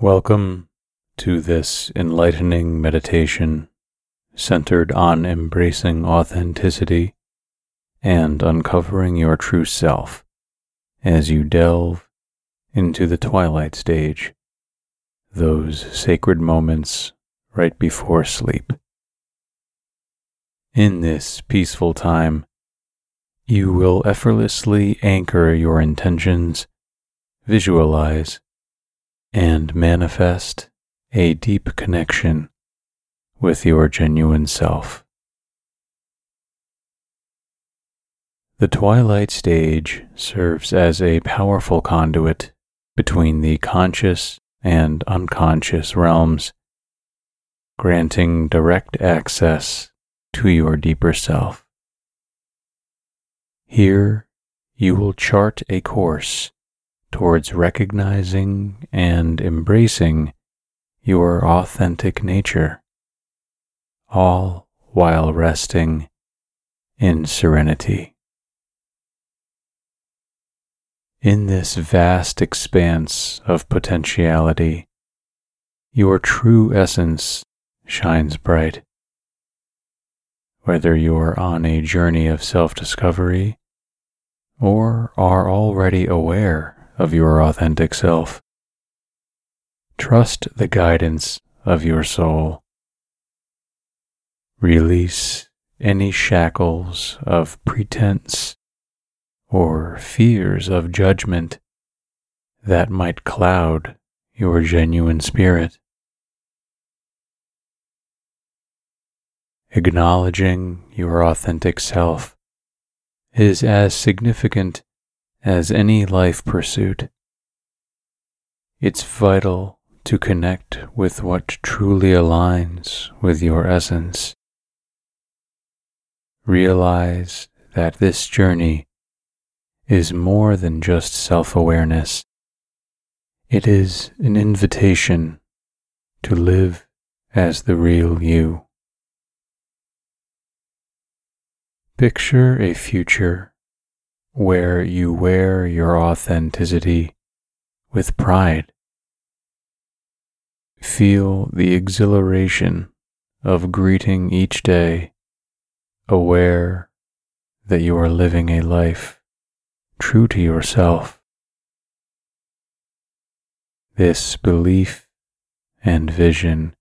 Welcome to this enlightening meditation centered on embracing authenticity and uncovering your true self as you delve into the twilight stage, those sacred moments right before sleep. In this peaceful time, you will effortlessly anchor your intentions, visualize, and manifest a deep connection with your genuine self. The twilight stage serves as a powerful conduit between the conscious and unconscious realms, granting direct access to your deeper self. Here, you will chart a course towards recognizing and embracing your authentic nature, all while resting in serenity. In this vast expanse of potentiality, your true essence shines bright. Whether you're on a journey of self discovery or are already aware of your authentic self. Trust the guidance of your soul. Release any shackles of pretense or fears of judgment that might cloud your genuine spirit. Acknowledging your authentic self is as significant as any life pursuit. It's vital to connect with what truly aligns with your essence. Realize that this journey is more than just self awareness. It is an invitation to live as the real you. Picture a future where you wear your authenticity with pride. Feel the exhilaration of greeting each day, aware that you are living a life true to yourself. This belief and vision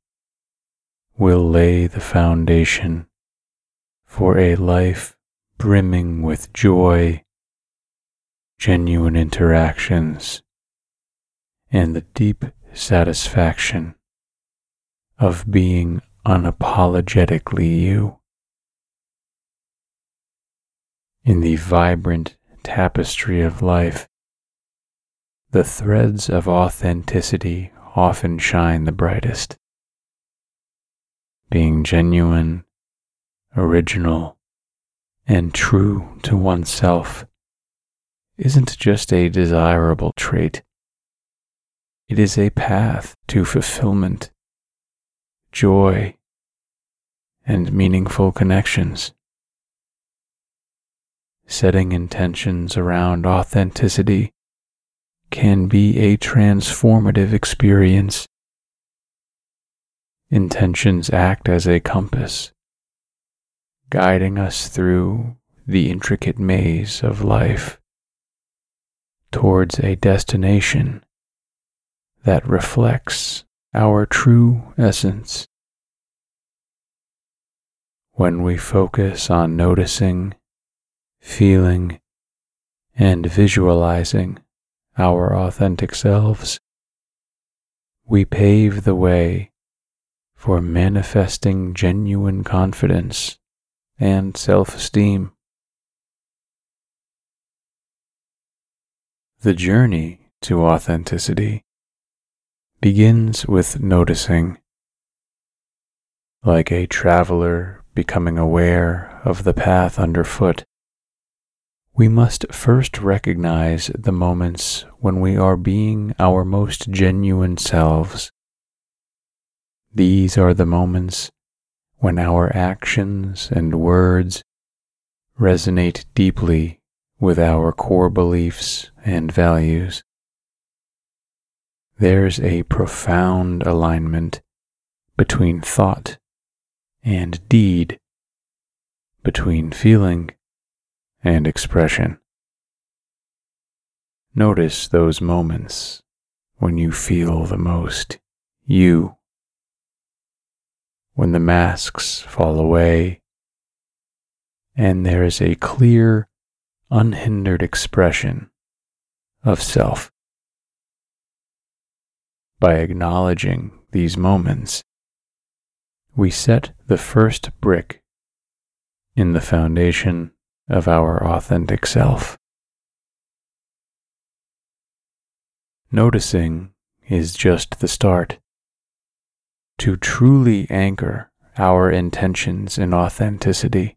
will lay the foundation for a life brimming with joy genuine interactions, and the deep satisfaction of being unapologetically you. In the vibrant tapestry of life, the threads of authenticity often shine the brightest. Being genuine, original, and true to oneself isn't just a desirable trait, it is a path to fulfillment, joy, and meaningful connections. Setting intentions around authenticity can be a transformative experience. Intentions act as a compass, guiding us through the intricate maze of life towards a destination that reflects our true essence. When we focus on noticing, feeling, and visualizing our authentic selves, we pave the way for manifesting genuine confidence and self esteem. The journey to authenticity begins with noticing. Like a traveler becoming aware of the path underfoot, we must first recognize the moments when we are being our most genuine selves. These are the moments when our actions and words resonate deeply with our core beliefs and values. there's a profound alignment between thought and deed, between feeling and expression. Notice those moments when you feel the most you. When the masks fall away and there is a clear, unhindered expression of self. By acknowledging these moments, we set the first brick in the foundation of our authentic self. Noticing is just the start. To truly anchor our intentions in authenticity,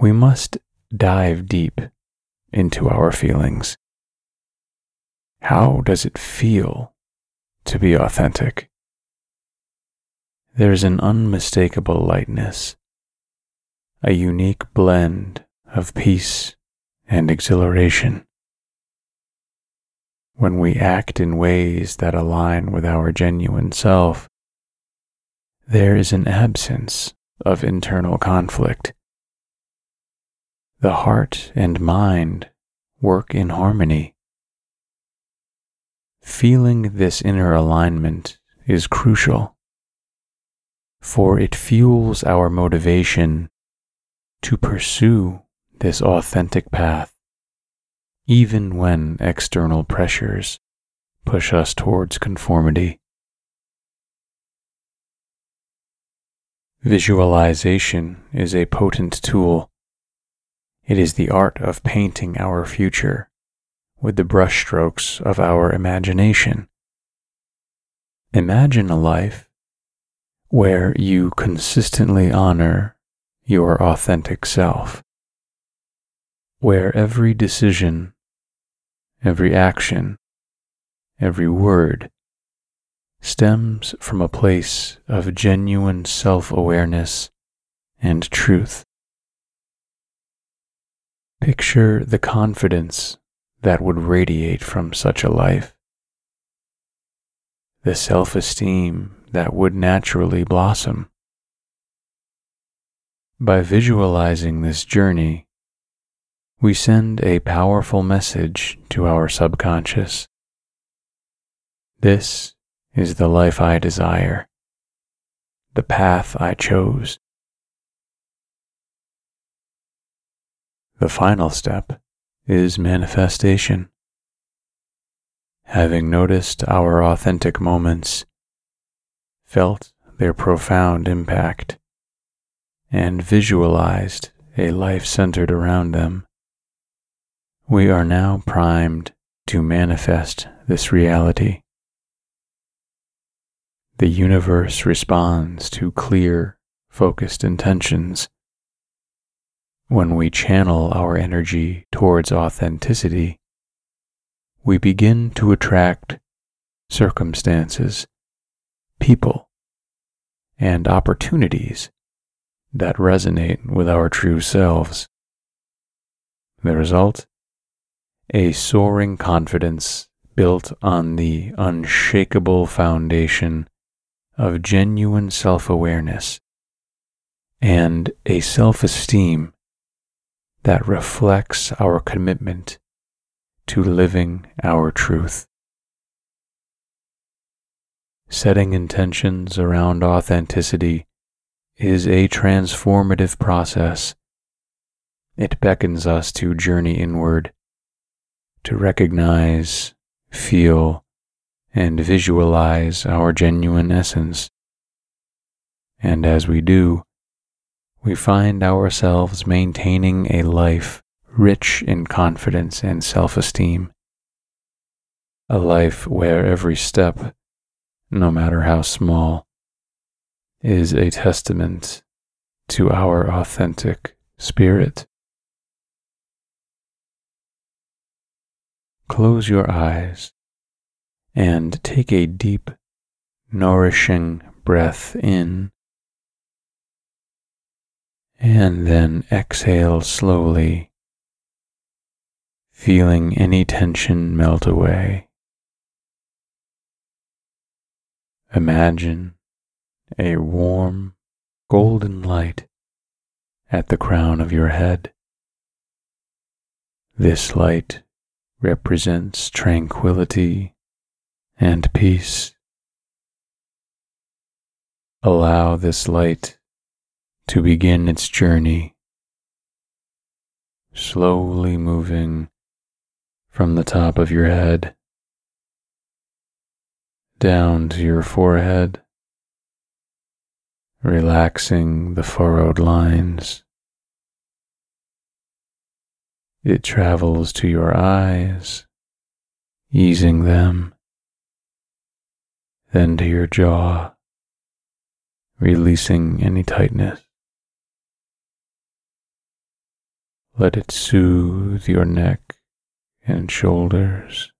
we must dive deep into our feelings. How does it feel to be authentic? There's an unmistakable lightness, a unique blend of peace and exhilaration when we act in ways that align with our genuine self, there is an absence of internal conflict. The heart and mind work in harmony. Feeling this inner alignment is crucial, for it fuels our motivation to pursue this authentic path even when external pressures push us towards conformity. Visualization is a potent tool. It is the art of painting our future with the brushstrokes of our imagination. Imagine a life where you consistently honor your authentic self, where every decision every action, every word stems from a place of genuine self awareness and truth. Picture the confidence that would radiate from such a life, the self esteem that would naturally blossom. By visualizing this journey, we send a powerful message to our subconscious. This is the life I desire, the path I chose. The final step is manifestation. Having noticed our authentic moments, felt their profound impact, and visualized a life centered around them, we are now primed to manifest this reality. The universe responds to clear, focused intentions. When we channel our energy towards authenticity, we begin to attract circumstances, people, and opportunities that resonate with our true selves. The result a soaring confidence built on the unshakable foundation of genuine self awareness and a self esteem that reflects our commitment to living our truth. Setting intentions around authenticity is a transformative process. It beckons us to journey inward to recognize, feel, and visualize our genuine essence. And as we do, we find ourselves maintaining a life rich in confidence and self esteem. A life where every step, no matter how small, is a testament to our authentic spirit. close your eyes and take a deep, nourishing breath in. And then exhale slowly, feeling any tension melt away. Imagine a warm golden light at the crown of your head. This light represents tranquility and peace. Allow this light to begin its journey, slowly moving from the top of your head down to your forehead, relaxing the furrowed lines. It travels to your eyes, easing them, then to your jaw, releasing any tightness. Let it soothe your neck and shoulders,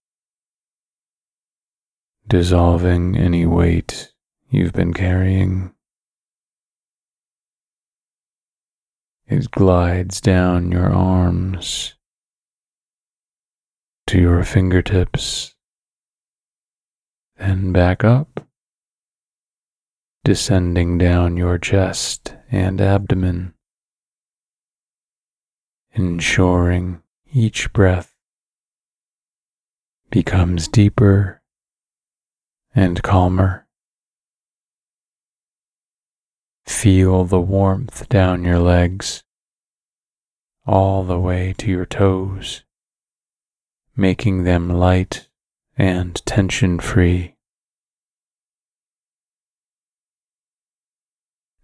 dissolving any weight you've been carrying. It glides down your arms to your fingertips, then back up, descending down your chest and abdomen, ensuring each breath becomes deeper and calmer. Feel the warmth down your legs, all the way to your toes, making them light and tension free.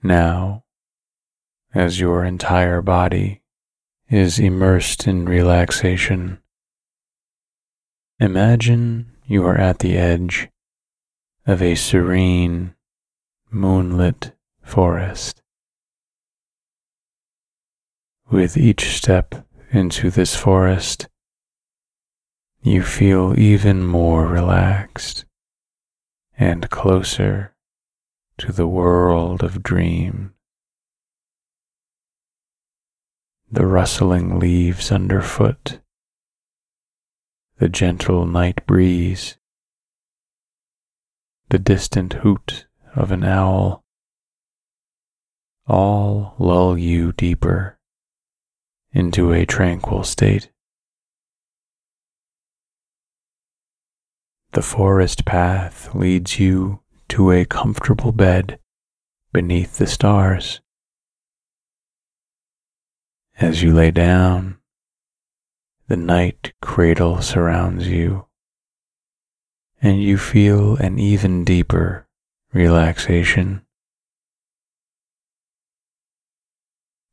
Now, as your entire body is immersed in relaxation, imagine you are at the edge of a serene, moonlit forest. With each step into this forest, you feel even more relaxed and closer to the world of dreams. The rustling leaves underfoot, the gentle night breeze, the distant hoot of an owl, all lull you deeper into a tranquil state. The forest path leads you to a comfortable bed beneath the stars. As you lay down, the night cradle surrounds you and you feel an even deeper relaxation.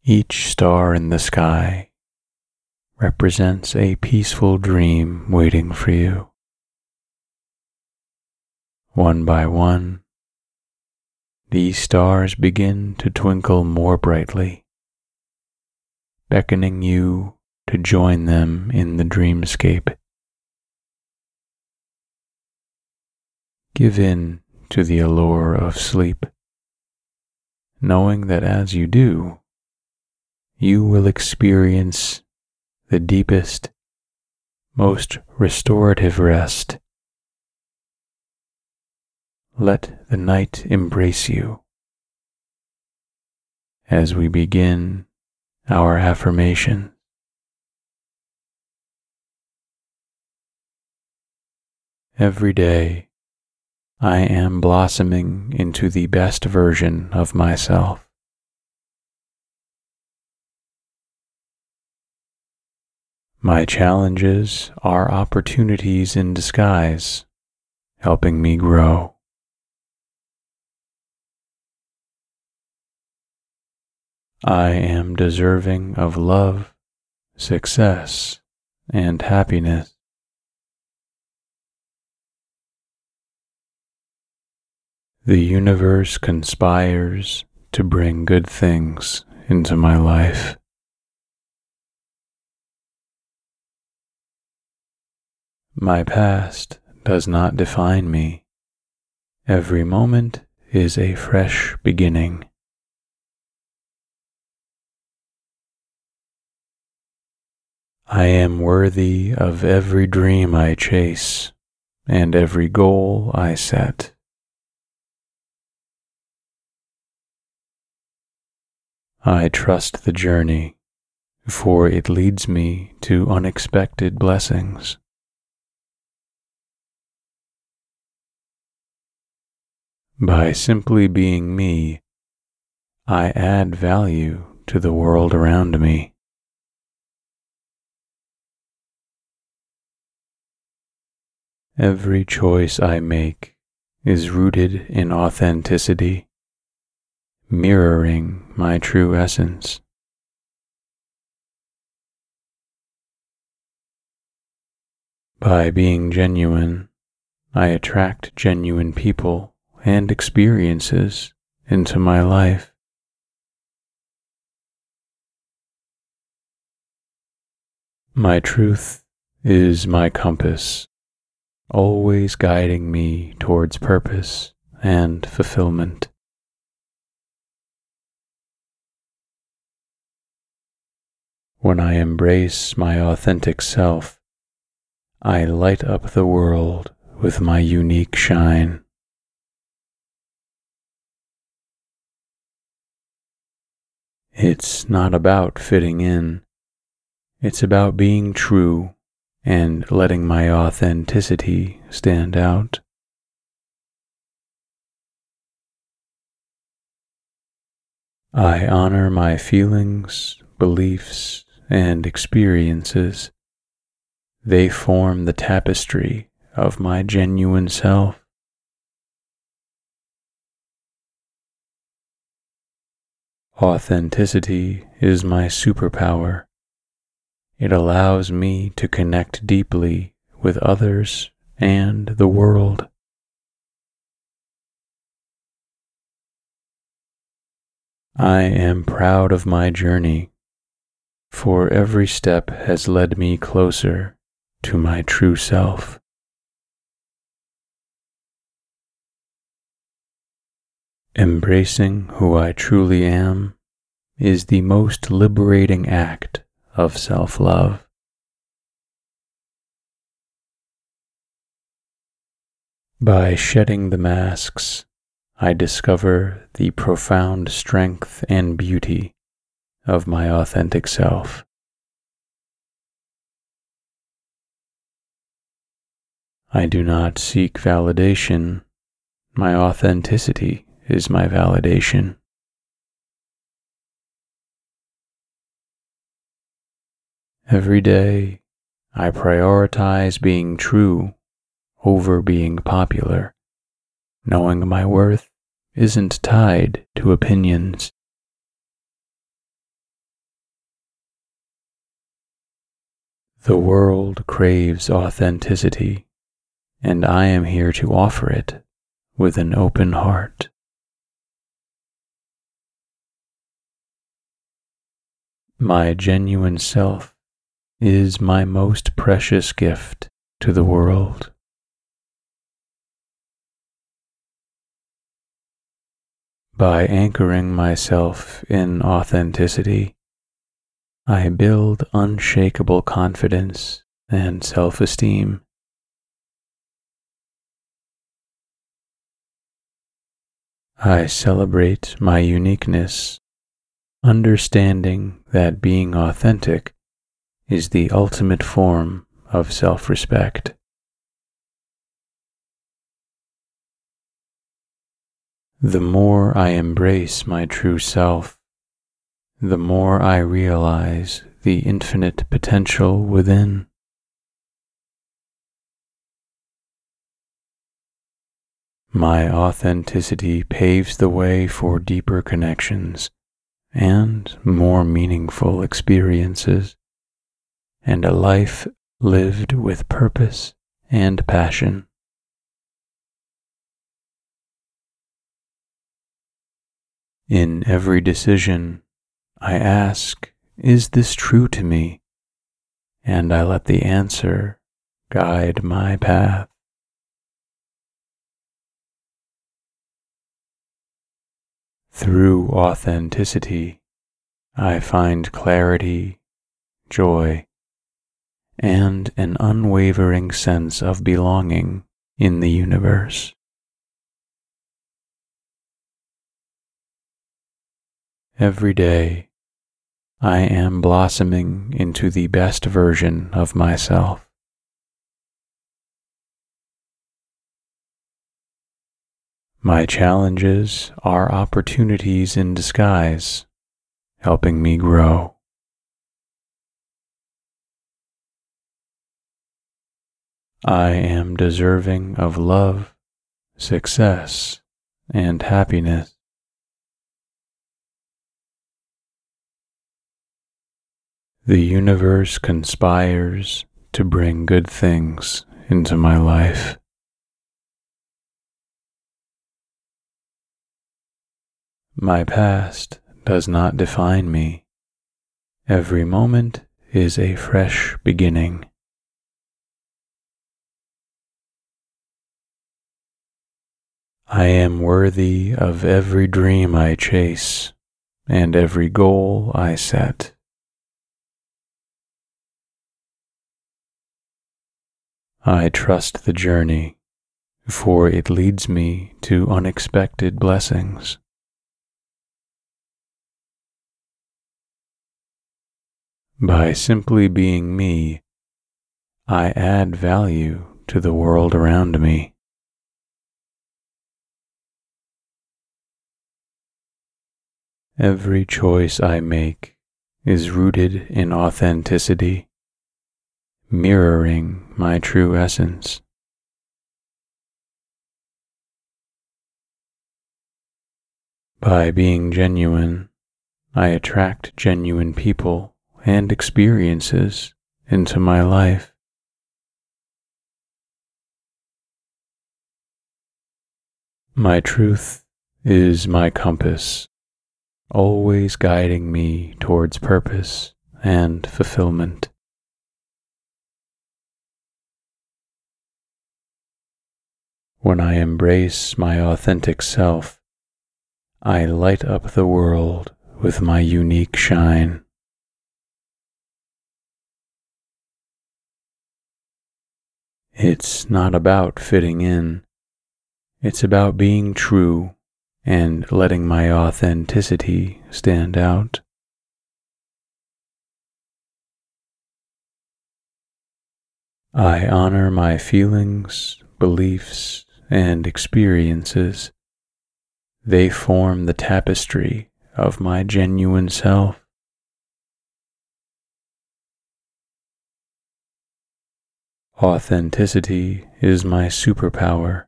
Each star in the sky represents a peaceful dream waiting for you. One by one, these stars begin to twinkle more brightly, beckoning you to join them in the dreamscape. Give in to the allure of sleep, knowing that as you do, you will experience the deepest, most restorative rest. Let the night embrace you. As we begin our affirmation, every day I am blossoming into the best version of myself. My challenges are opportunities in disguise, helping me grow. I am deserving of love, success, and happiness. The universe conspires to bring good things into my life. My past does not define me. Every moment is a fresh beginning. I am worthy of every dream I chase and every goal I set. I trust the journey, for it leads me to unexpected blessings. By simply being me, I add value to the world around me. Every choice I make is rooted in authenticity, mirroring my true essence. By being genuine, I attract genuine people and experiences into my life. My truth is my compass, always guiding me towards purpose and fulfillment. When I embrace my authentic self, I light up the world with my unique shine. It's not about fitting in. It's about being true and letting my authenticity stand out. I honor my feelings, beliefs, and experiences. They form the tapestry of my genuine self. Authenticity is my superpower. It allows me to connect deeply with others and the world. I am proud of my journey, for every step has led me closer to my true self. Embracing who I truly am is the most liberating act of self love. By shedding the masks, I discover the profound strength and beauty of my authentic self. I do not seek validation. My authenticity is my validation. Every day, I prioritize being true over being popular, knowing my worth isn't tied to opinions. The world craves authenticity, and I am here to offer it with an open heart. My genuine self is my most precious gift to the world. By anchoring myself in authenticity, I build unshakable confidence and self esteem. I celebrate my uniqueness, understanding that being authentic is the ultimate form of self respect. The more I embrace my true self, the more I realize the infinite potential within. My authenticity paves the way for deeper connections and more meaningful experiences and a life lived with purpose and passion. In every decision, I ask, Is this true to me? And I let the answer guide my path. Through authenticity, I find clarity, joy, and an unwavering sense of belonging in the universe. Every day, I am blossoming into the best version of myself. My challenges are opportunities in disguise, helping me grow. I am deserving of love, success, and happiness. The universe conspires to bring good things into my life. My past does not define me. Every moment is a fresh beginning. I am worthy of every dream I chase and every goal I set. I trust the journey, for it leads me to unexpected blessings. By simply being me, I add value to the world around me. Every choice I make is rooted in authenticity mirroring my true essence. By being genuine, I attract genuine people and experiences into my life. My truth is my compass, always guiding me towards purpose and fulfillment. When I embrace my authentic self, I light up the world with my unique shine. It's not about fitting in. It's about being true and letting my authenticity stand out. I honor my feelings, beliefs, and experiences. They form the tapestry of my genuine self. Authenticity is my superpower.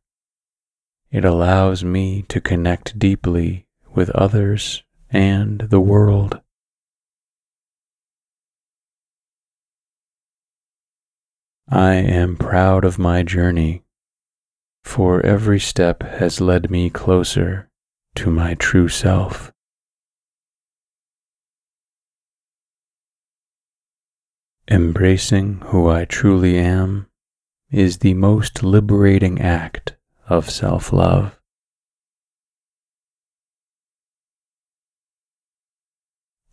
It allows me to connect deeply with others and the world. I am proud of my journey for every step has led me closer to my true self. Embracing who I truly am is the most liberating act of self love.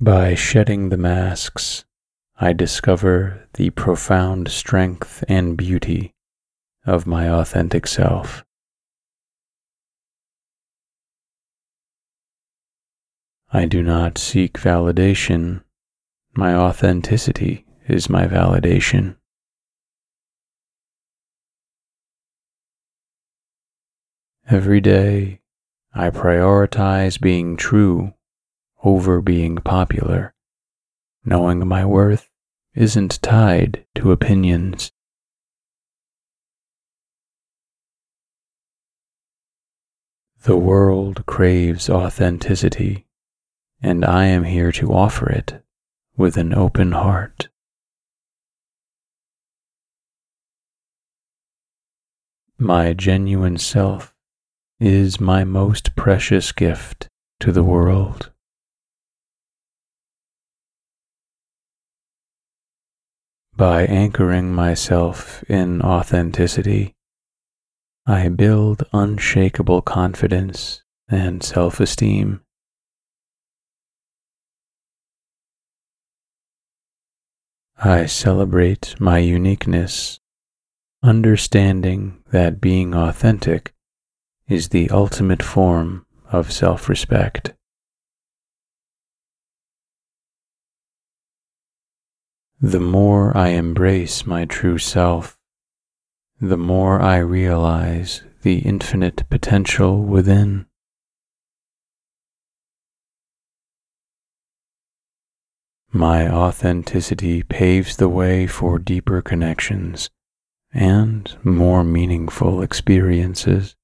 By shedding the masks, I discover the profound strength and beauty of my authentic self. I do not seek validation. My authenticity is my validation. Every day, I prioritize being true over being popular, knowing my worth isn't tied to opinions. The world craves authenticity, and I am here to offer it with an open heart. My genuine self is my most precious gift to the world. By anchoring myself in authenticity, I build unshakable confidence and self esteem. I celebrate my uniqueness, understanding that being authentic is the ultimate form of self respect. The more I embrace my true self, the more I realize the infinite potential within. My authenticity paves the way for deeper connections and more meaningful experiences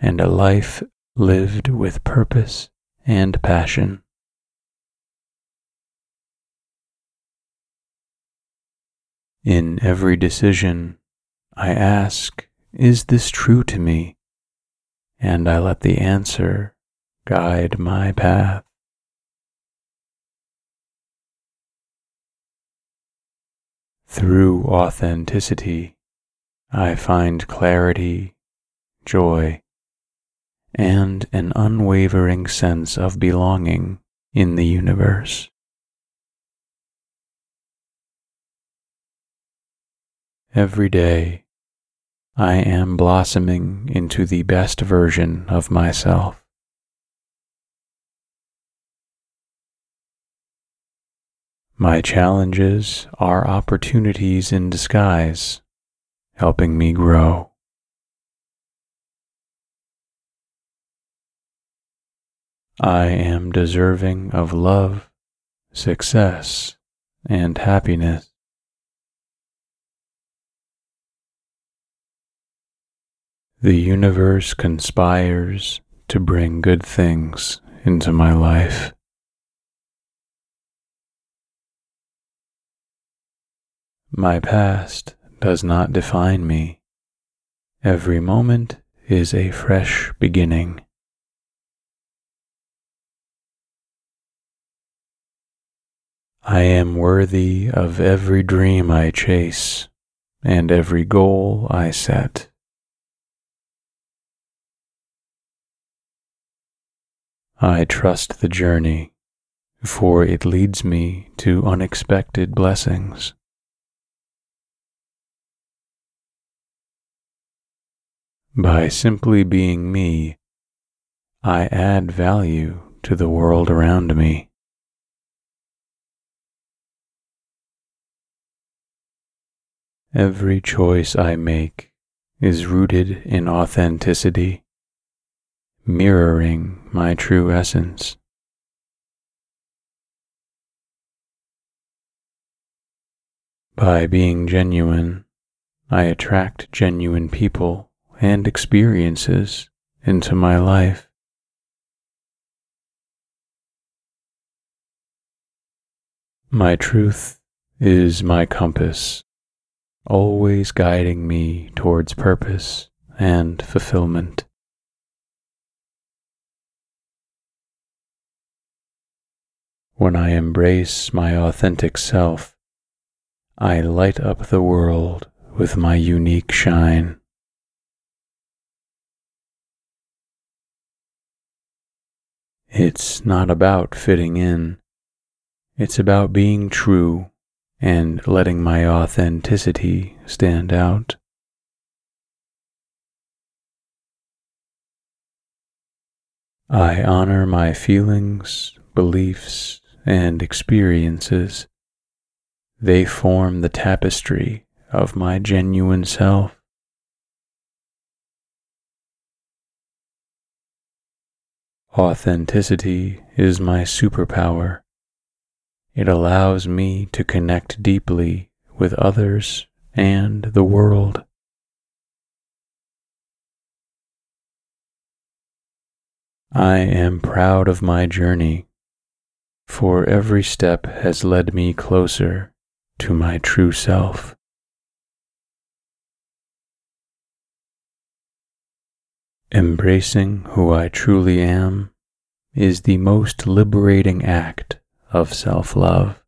and a life lived with purpose and passion. In every decision, I ask, Is this true to me? And I let the answer guide my path. Through authenticity, I find clarity, joy, and an unwavering sense of belonging in the universe. Every day, I am blossoming into the best version of myself. My challenges are opportunities in disguise, helping me grow. I am deserving of love, success, and happiness. The universe conspires to bring good things into my life. My past does not define me. Every moment is a fresh beginning. I am worthy of every dream I chase and every goal I set. I trust the journey, for it leads me to unexpected blessings. By simply being me, I add value to the world around me. Every choice I make is rooted in authenticity, mirroring my true essence. By being genuine, I attract genuine people and experiences into my life. My truth is my compass, always guiding me towards purpose and fulfillment. When I embrace my authentic self, I light up the world with my unique shine. It's not about fitting in. It's about being true and letting my authenticity stand out. I honor my feelings, beliefs, and experiences. They form the tapestry of my genuine self. Authenticity is my superpower. It allows me to connect deeply with others and the world. I am proud of my journey, for every step has led me closer to my true self. Embracing who I truly am is the most liberating act of self love.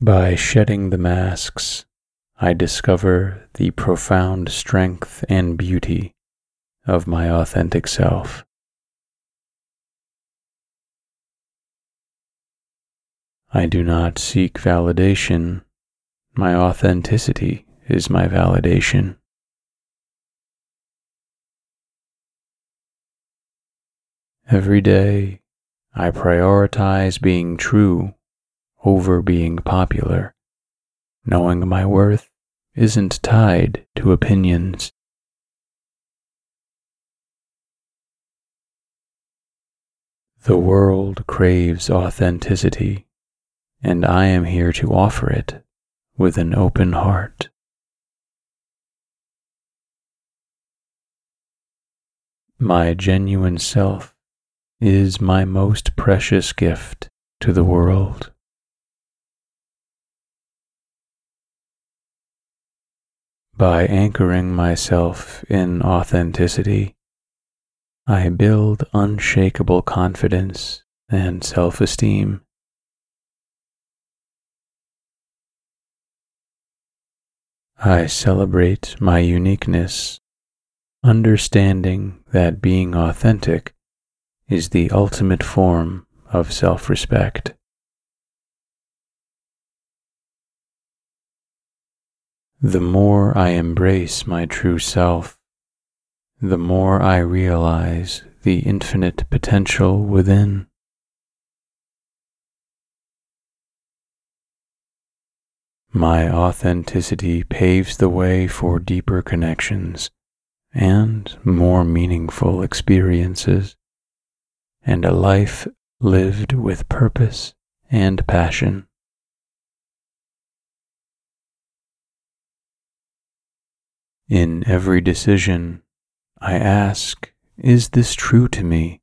By shedding the masks, I discover the profound strength and beauty of my authentic self. I do not seek validation, my authenticity is my validation. Every day, I prioritize being true over being popular, knowing my worth isn't tied to opinions. The world craves authenticity, and I am here to offer it with an open heart. My genuine self is my most precious gift to the world. By anchoring myself in authenticity, I build unshakable confidence and self esteem. I celebrate my uniqueness, understanding that being authentic is the ultimate form of self respect. The more I embrace my true self, the more I realize the infinite potential within. My authenticity paves the way for deeper connections and more meaningful experiences, and a life lived with purpose and passion. In every decision, I ask, Is this true to me?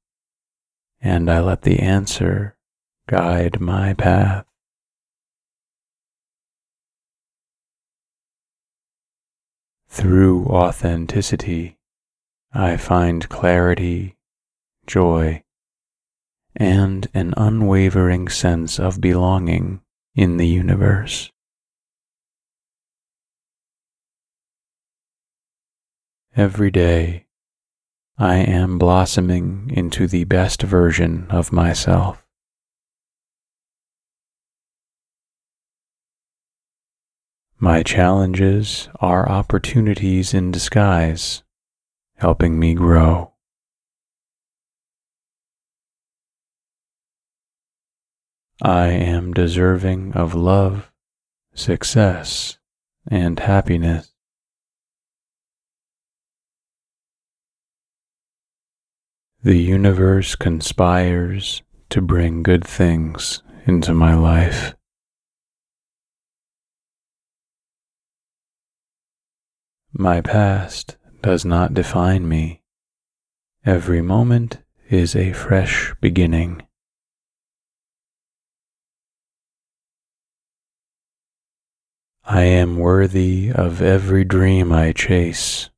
And I let the answer guide my path. Through authenticity, I find clarity, joy, and an unwavering sense of belonging in the universe. Every day, I am blossoming into the best version of myself. My challenges are opportunities in disguise, helping me grow. I am deserving of love, success, and happiness. The universe conspires to bring good things into my life. My past does not define me. Every moment is a fresh beginning. I am worthy of every dream I chase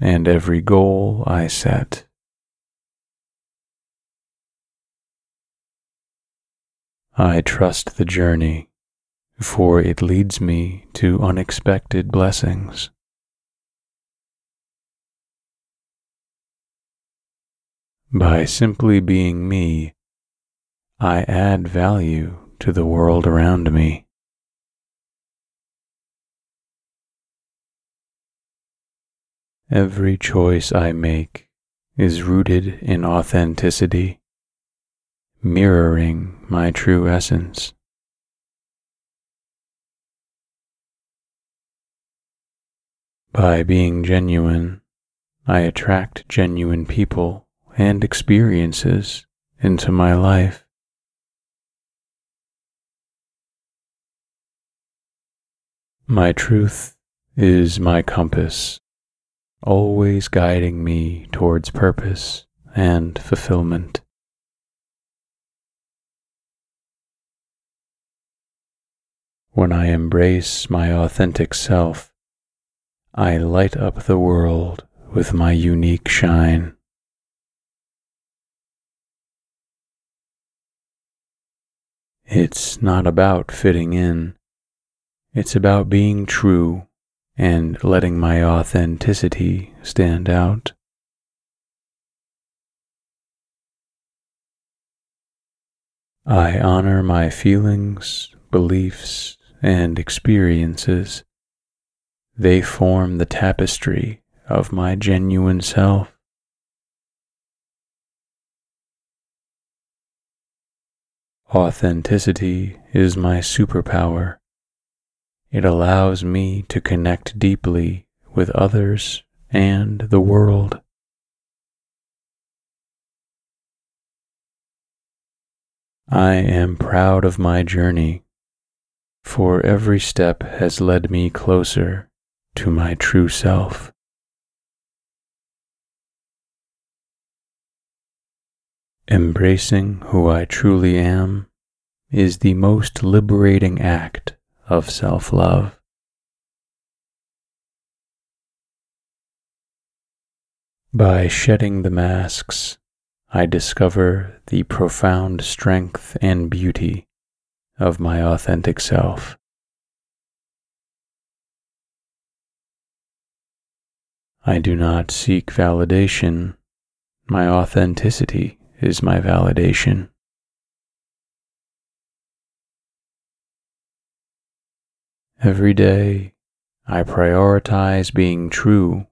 and every goal I set. I trust the journey, for it leads me to unexpected blessings. By simply being me, I add value to the world around me. Every choice I make is rooted in authenticity mirroring my true essence. By being genuine, I attract genuine people and experiences into my life. My truth is my compass, always guiding me towards purpose and fulfillment. When I embrace my authentic self, I light up the world with my unique shine. It's not about fitting in, it's about being true and letting my authenticity stand out. I honor my feelings, beliefs, and experiences. They form the tapestry of my genuine self. Authenticity is my superpower. It allows me to connect deeply with others and the world. I am proud of my journey, for every step has led me closer to my true self. Embracing who I truly am is the most liberating act of self love. By shedding the masks, I discover the profound strength and beauty of my authentic self. I do not seek validation. My authenticity is my validation. Every day, I prioritize being true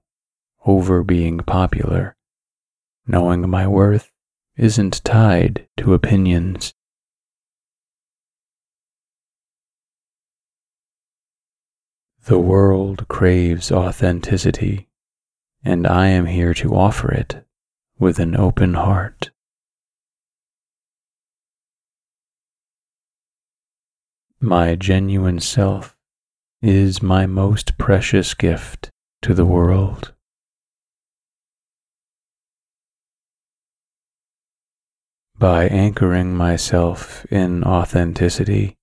over being popular, knowing my worth isn't tied to opinions. The world craves authenticity, and I am here to offer it with an open heart. My genuine self is my most precious gift to the world. By anchoring myself in authenticity,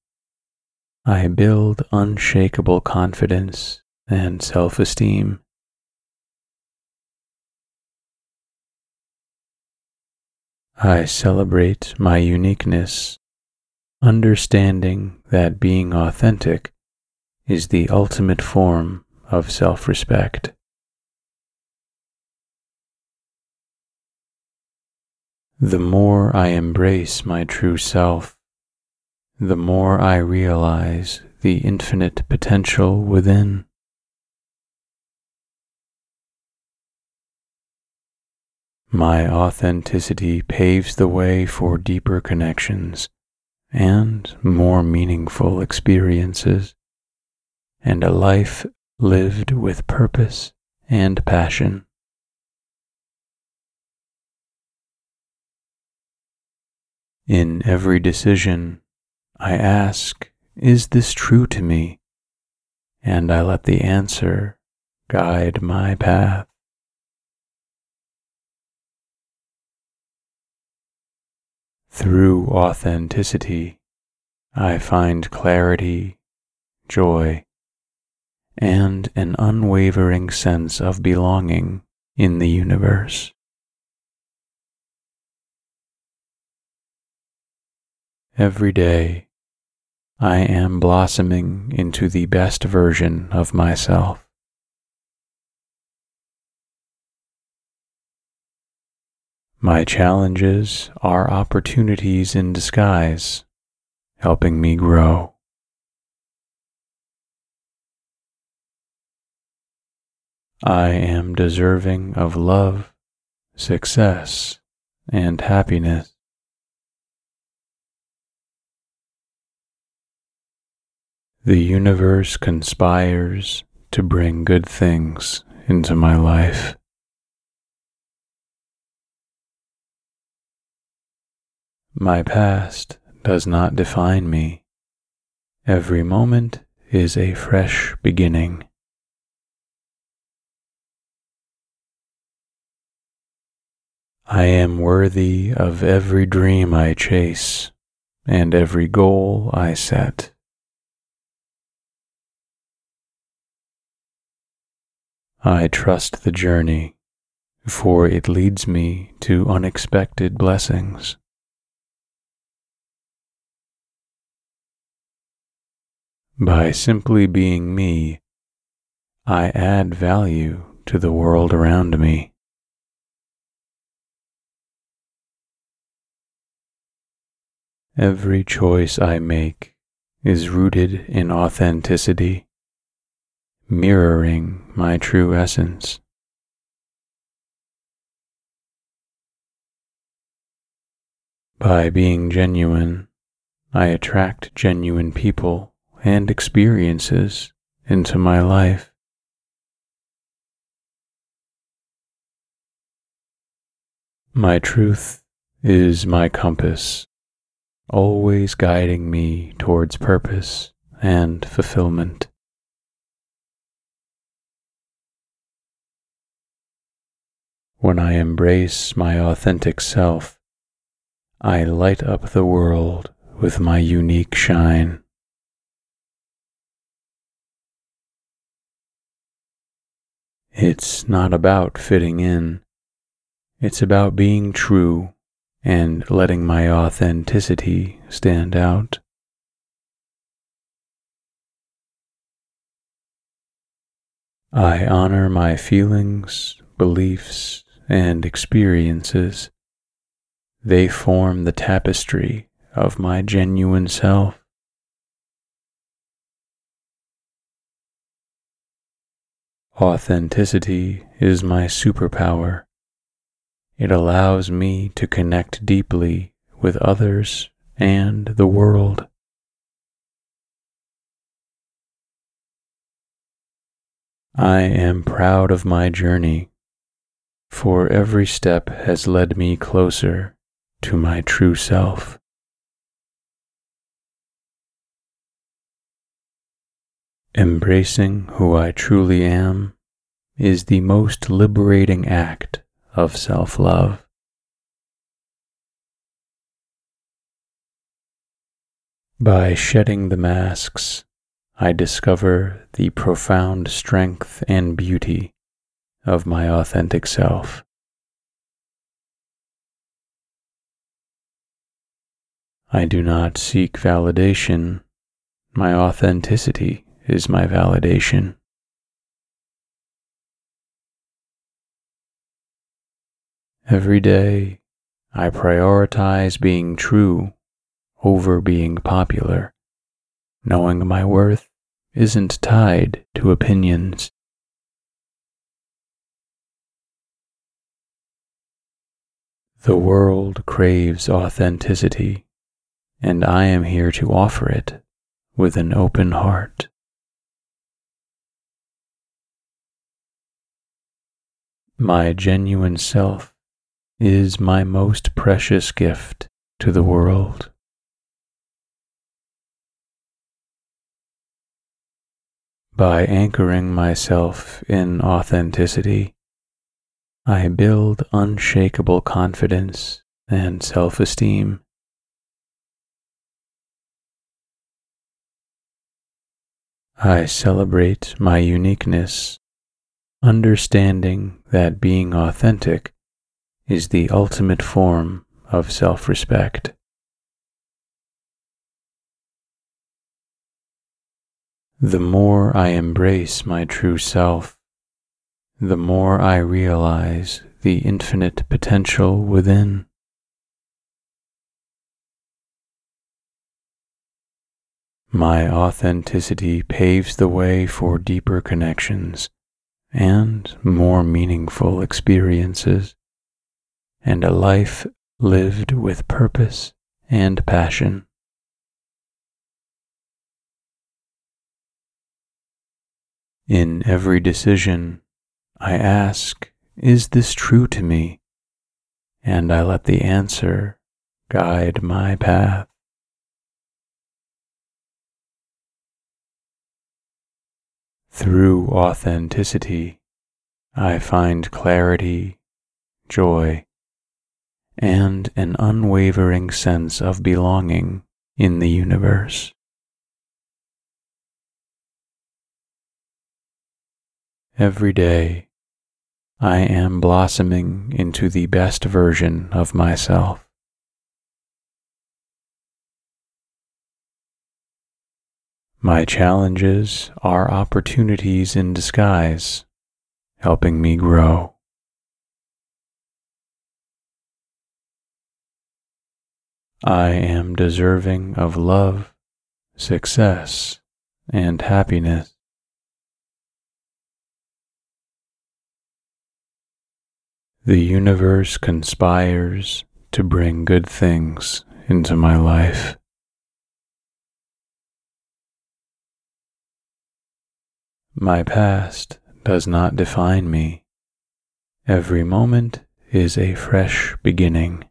I build unshakable confidence and self esteem. I celebrate my uniqueness, understanding that being authentic is the ultimate form of self respect. The more I embrace my true self, the more I realize the infinite potential within. My authenticity paves the way for deeper connections and more meaningful experiences, and a life lived with purpose and passion. In every decision, I ask, Is this true to me? And I let the answer guide my path. Through authenticity, I find clarity, joy, and an unwavering sense of belonging in the universe. Every day, I am blossoming into the best version of myself. My challenges are opportunities in disguise, helping me grow. I am deserving of love, success, and happiness. The universe conspires to bring good things into my life. My past does not define me. Every moment is a fresh beginning. I am worthy of every dream I chase and every goal I set. I trust the journey, for it leads me to unexpected blessings. By simply being me, I add value to the world around me. Every choice I make is rooted in authenticity mirroring my true essence. By being genuine, I attract genuine people and experiences into my life. My truth is my compass, always guiding me towards purpose and fulfillment. When I embrace my authentic self, I light up the world with my unique shine. It's not about fitting in. It's about being true and letting my authenticity stand out. I honor my feelings, beliefs, and experiences. They form the tapestry of my genuine self. Authenticity is my superpower. It allows me to connect deeply with others and the world. I am proud of my journey, for every step has led me closer to my true self. Embracing who I truly am is the most liberating act of self love. By shedding the masks, I discover the profound strength and beauty of my authentic self. I do not seek validation, my authenticity is my validation. Every day, I prioritize being true over being popular, knowing my worth isn't tied to opinions. The world craves authenticity, and I am here to offer it with an open heart. My genuine self is my most precious gift to the world. By anchoring myself in authenticity, I build unshakable confidence and self esteem. I celebrate my uniqueness understanding that being authentic is the ultimate form of self respect. The more I embrace my true self, the more I realize the infinite potential within. My authenticity paves the way for deeper connections and more meaningful experiences, and a life lived with purpose and passion. In every decision, I ask, Is this true to me? And I let the answer guide my path. Through authenticity, I find clarity, joy, and an unwavering sense of belonging in the universe. Every day, I am blossoming into the best version of myself. My challenges are opportunities in disguise, helping me grow. I am deserving of love, success, and happiness. The universe conspires to bring good things into my life. My past does not define me. Every moment is a fresh beginning.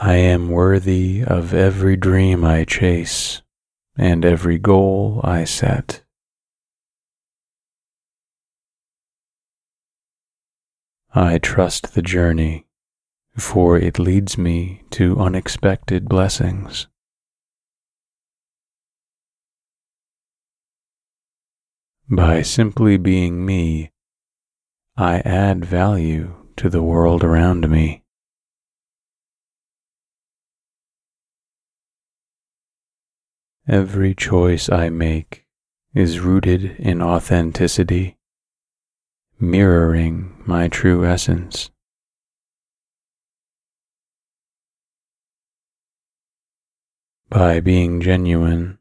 I am worthy of every dream I chase and every goal I set. I trust the journey, for it leads me to unexpected blessings. By simply being me, I add value to the world around me. Every choice I make is rooted in authenticity, mirroring my true essence. By being genuine,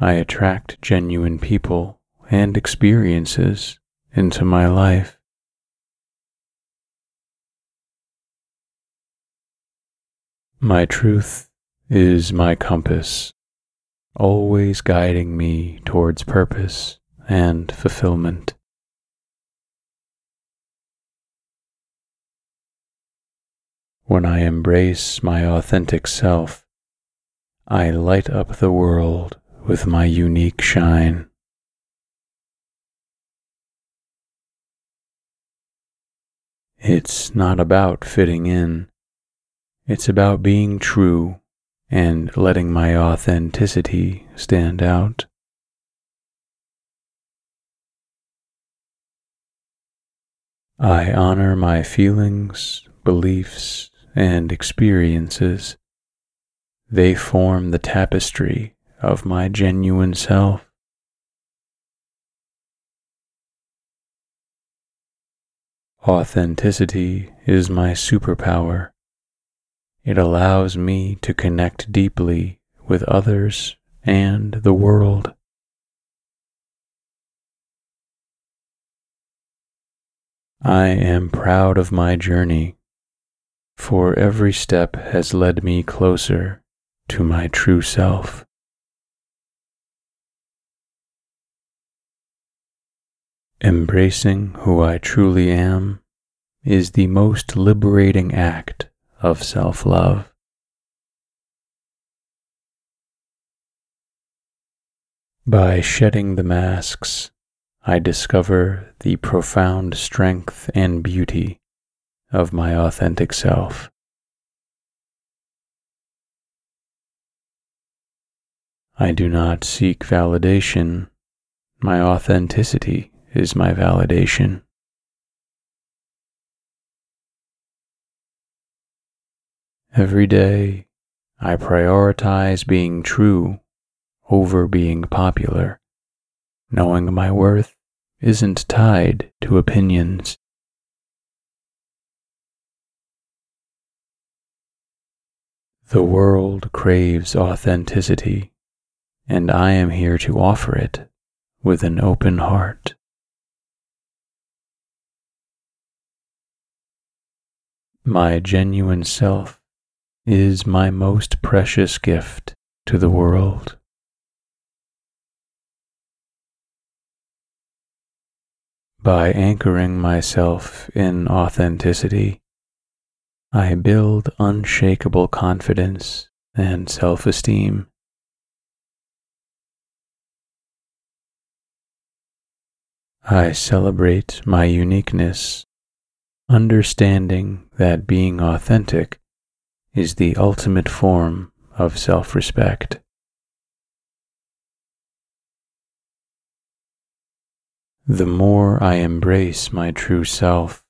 I attract genuine people and experiences into my life. My truth is my compass, always guiding me towards purpose and fulfillment. When I embrace my authentic self, I light up the world with my unique shine. It's not about fitting in. It's about being true and letting my authenticity stand out. I honor my feelings, beliefs, and experiences. They form the tapestry of my genuine self. Authenticity is my superpower. It allows me to connect deeply with others and the world. I am proud of my journey, for every step has led me closer to my true self. Embracing who I truly am is the most liberating act of self love. By shedding the masks, I discover the profound strength and beauty of my authentic self. I do not seek validation, my authenticity is my validation. Every day, I prioritize being true over being popular, knowing my worth isn't tied to opinions. The world craves authenticity, and I am here to offer it with an open heart. My genuine self is my most precious gift to the world. By anchoring myself in authenticity, I build unshakable confidence and self esteem. I celebrate my uniqueness understanding that being authentic is the ultimate form of self respect. The more I embrace my true self,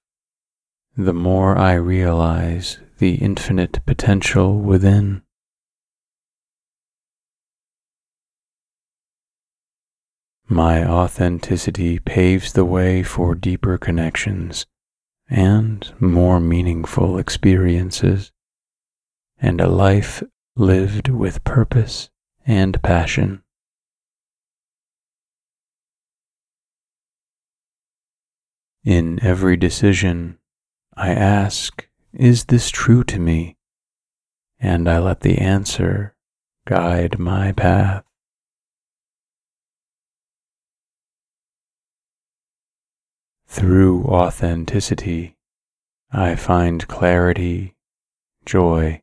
the more I realize the infinite potential within. My authenticity paves the way for deeper connections and more meaningful experiences, and a life lived with purpose and passion. In every decision, I ask, Is this true to me? And I let the answer guide my path. Through authenticity, I find clarity, joy,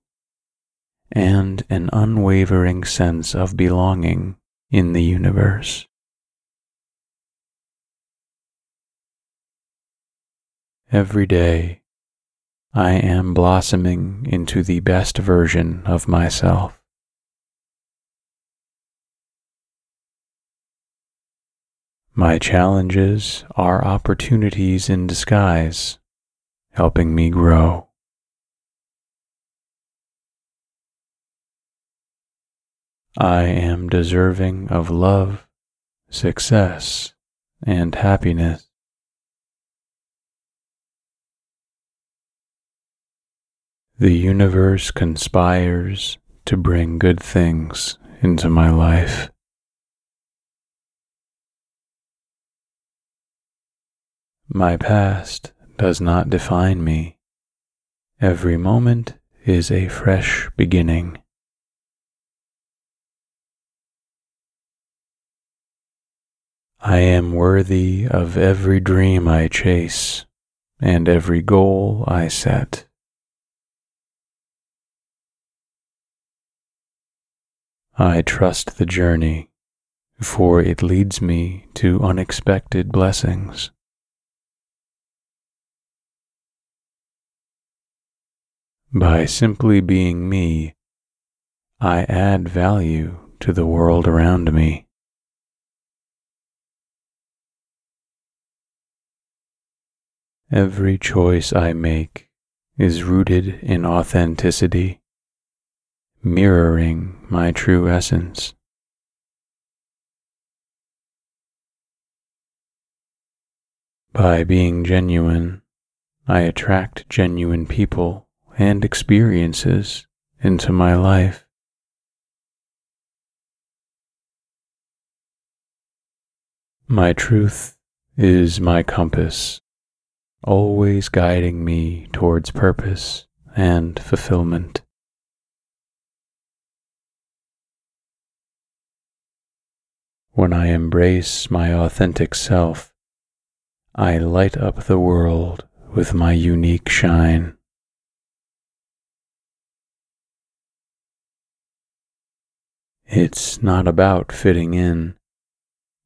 and an unwavering sense of belonging in the universe. Every day, I am blossoming into the best version of myself. My challenges are opportunities in disguise, helping me grow. I am deserving of love, success, and happiness. The universe conspires to bring good things into my life. My past does not define me. Every moment is a fresh beginning. I am worthy of every dream I chase and every goal I set. I trust the journey, for it leads me to unexpected blessings. By simply being me, I add value to the world around me. Every choice I make is rooted in authenticity, mirroring my true essence. By being genuine, I attract genuine people and experiences into my life. My truth is my compass always guiding me towards purpose and fulfillment. When I embrace my authentic self, I light up the world with my unique shine. It's not about fitting in,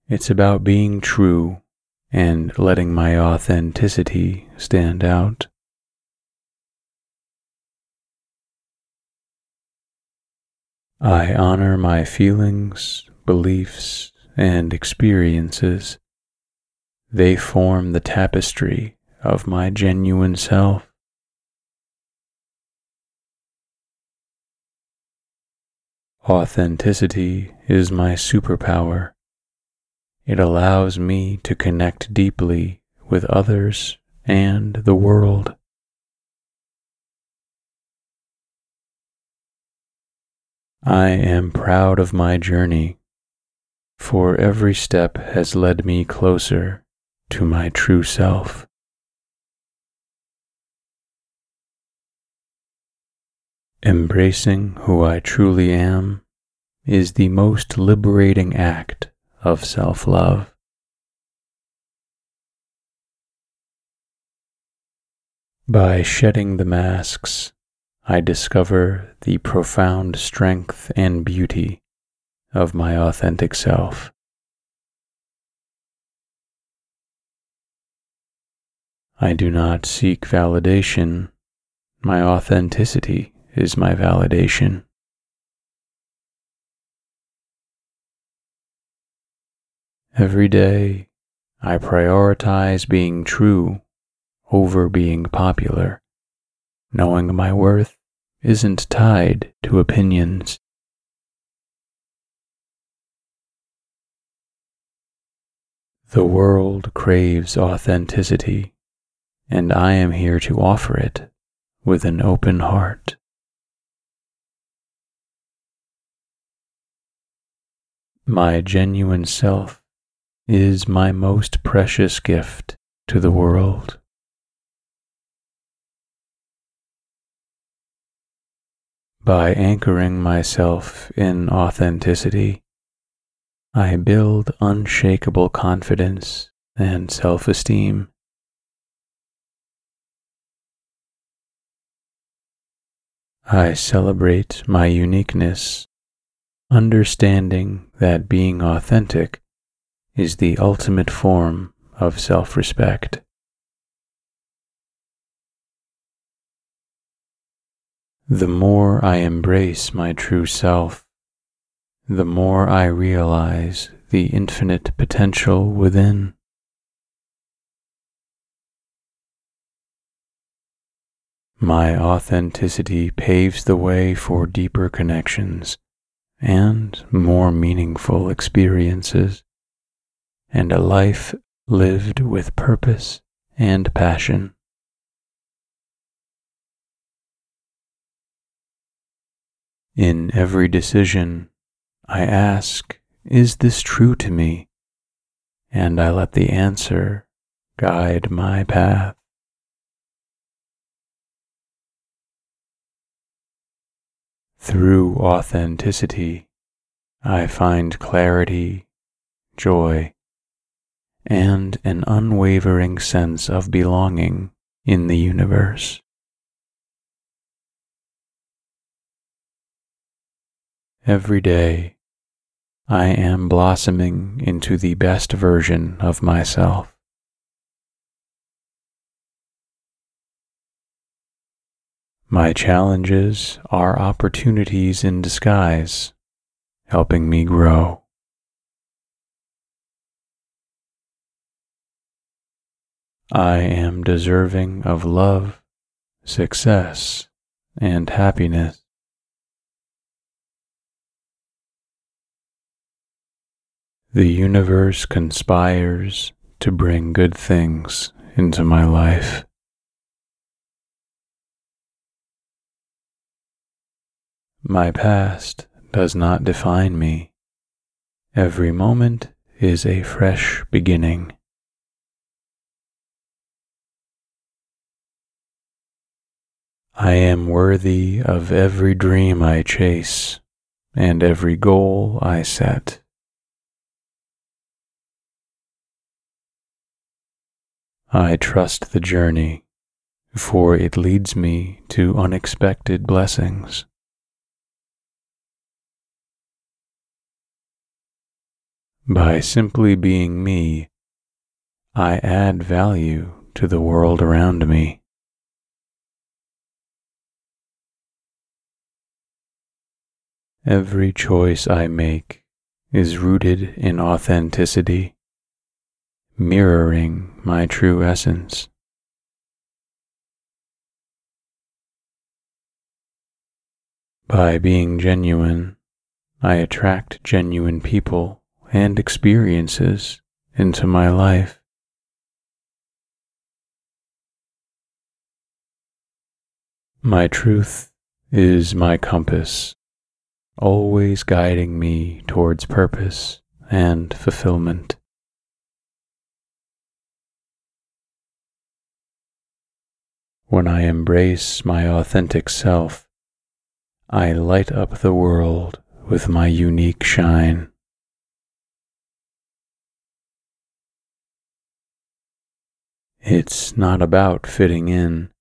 it's about being true and letting my authenticity stand out. I honor my feelings, beliefs, and experiences. They form the tapestry of my genuine self. Authenticity is my superpower it allows me to connect deeply with others and the world. I am proud of my journey, for every step has led me closer to my true self. Embracing who I truly am is the most liberating act of self love. By shedding the masks, I discover the profound strength and beauty of my authentic self. I do not seek validation. My authenticity is my validation. Every day, I prioritize being true over being popular, knowing my worth isn't tied to opinions. The world craves authenticity, and I am here to offer it with an open heart. My genuine self is my most precious gift to the world. By anchoring myself in authenticity, I build unshakable confidence and self esteem. I celebrate my uniqueness, understanding that being authentic is the ultimate form of self respect. The more I embrace my true self, the more I realize the infinite potential within. My authenticity paves the way for deeper connections and more meaningful experiences, and a life lived with purpose and passion. In every decision, I ask, Is this true to me? And I let the answer guide my path. Through authenticity, I find clarity, joy, and an unwavering sense of belonging in the universe. Every day, I am blossoming into the best version of myself. My challenges are opportunities in disguise, helping me grow. I am deserving of love, success, and happiness. The universe conspires to bring good things into my life. My past does not define me. Every moment is a fresh beginning. I am worthy of every dream I chase and every goal I set. I trust the journey, for it leads me to unexpected blessings. By simply being me, I add value to the world around me. Every choice I make is rooted in authenticity, mirroring my true essence. By being genuine, I attract genuine people and experiences into my life. My truth is my compass, always guiding me towards purpose and fulfillment. When I embrace my authentic self, I light up the world with my unique shine. It's not about fitting in.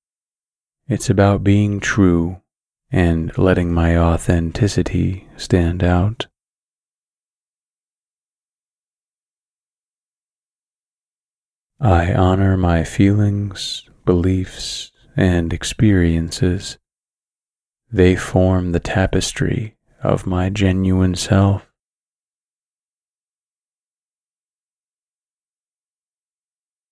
It's about being true and letting my authenticity stand out. I honor my feelings, beliefs, and experiences. They form the tapestry of my genuine self.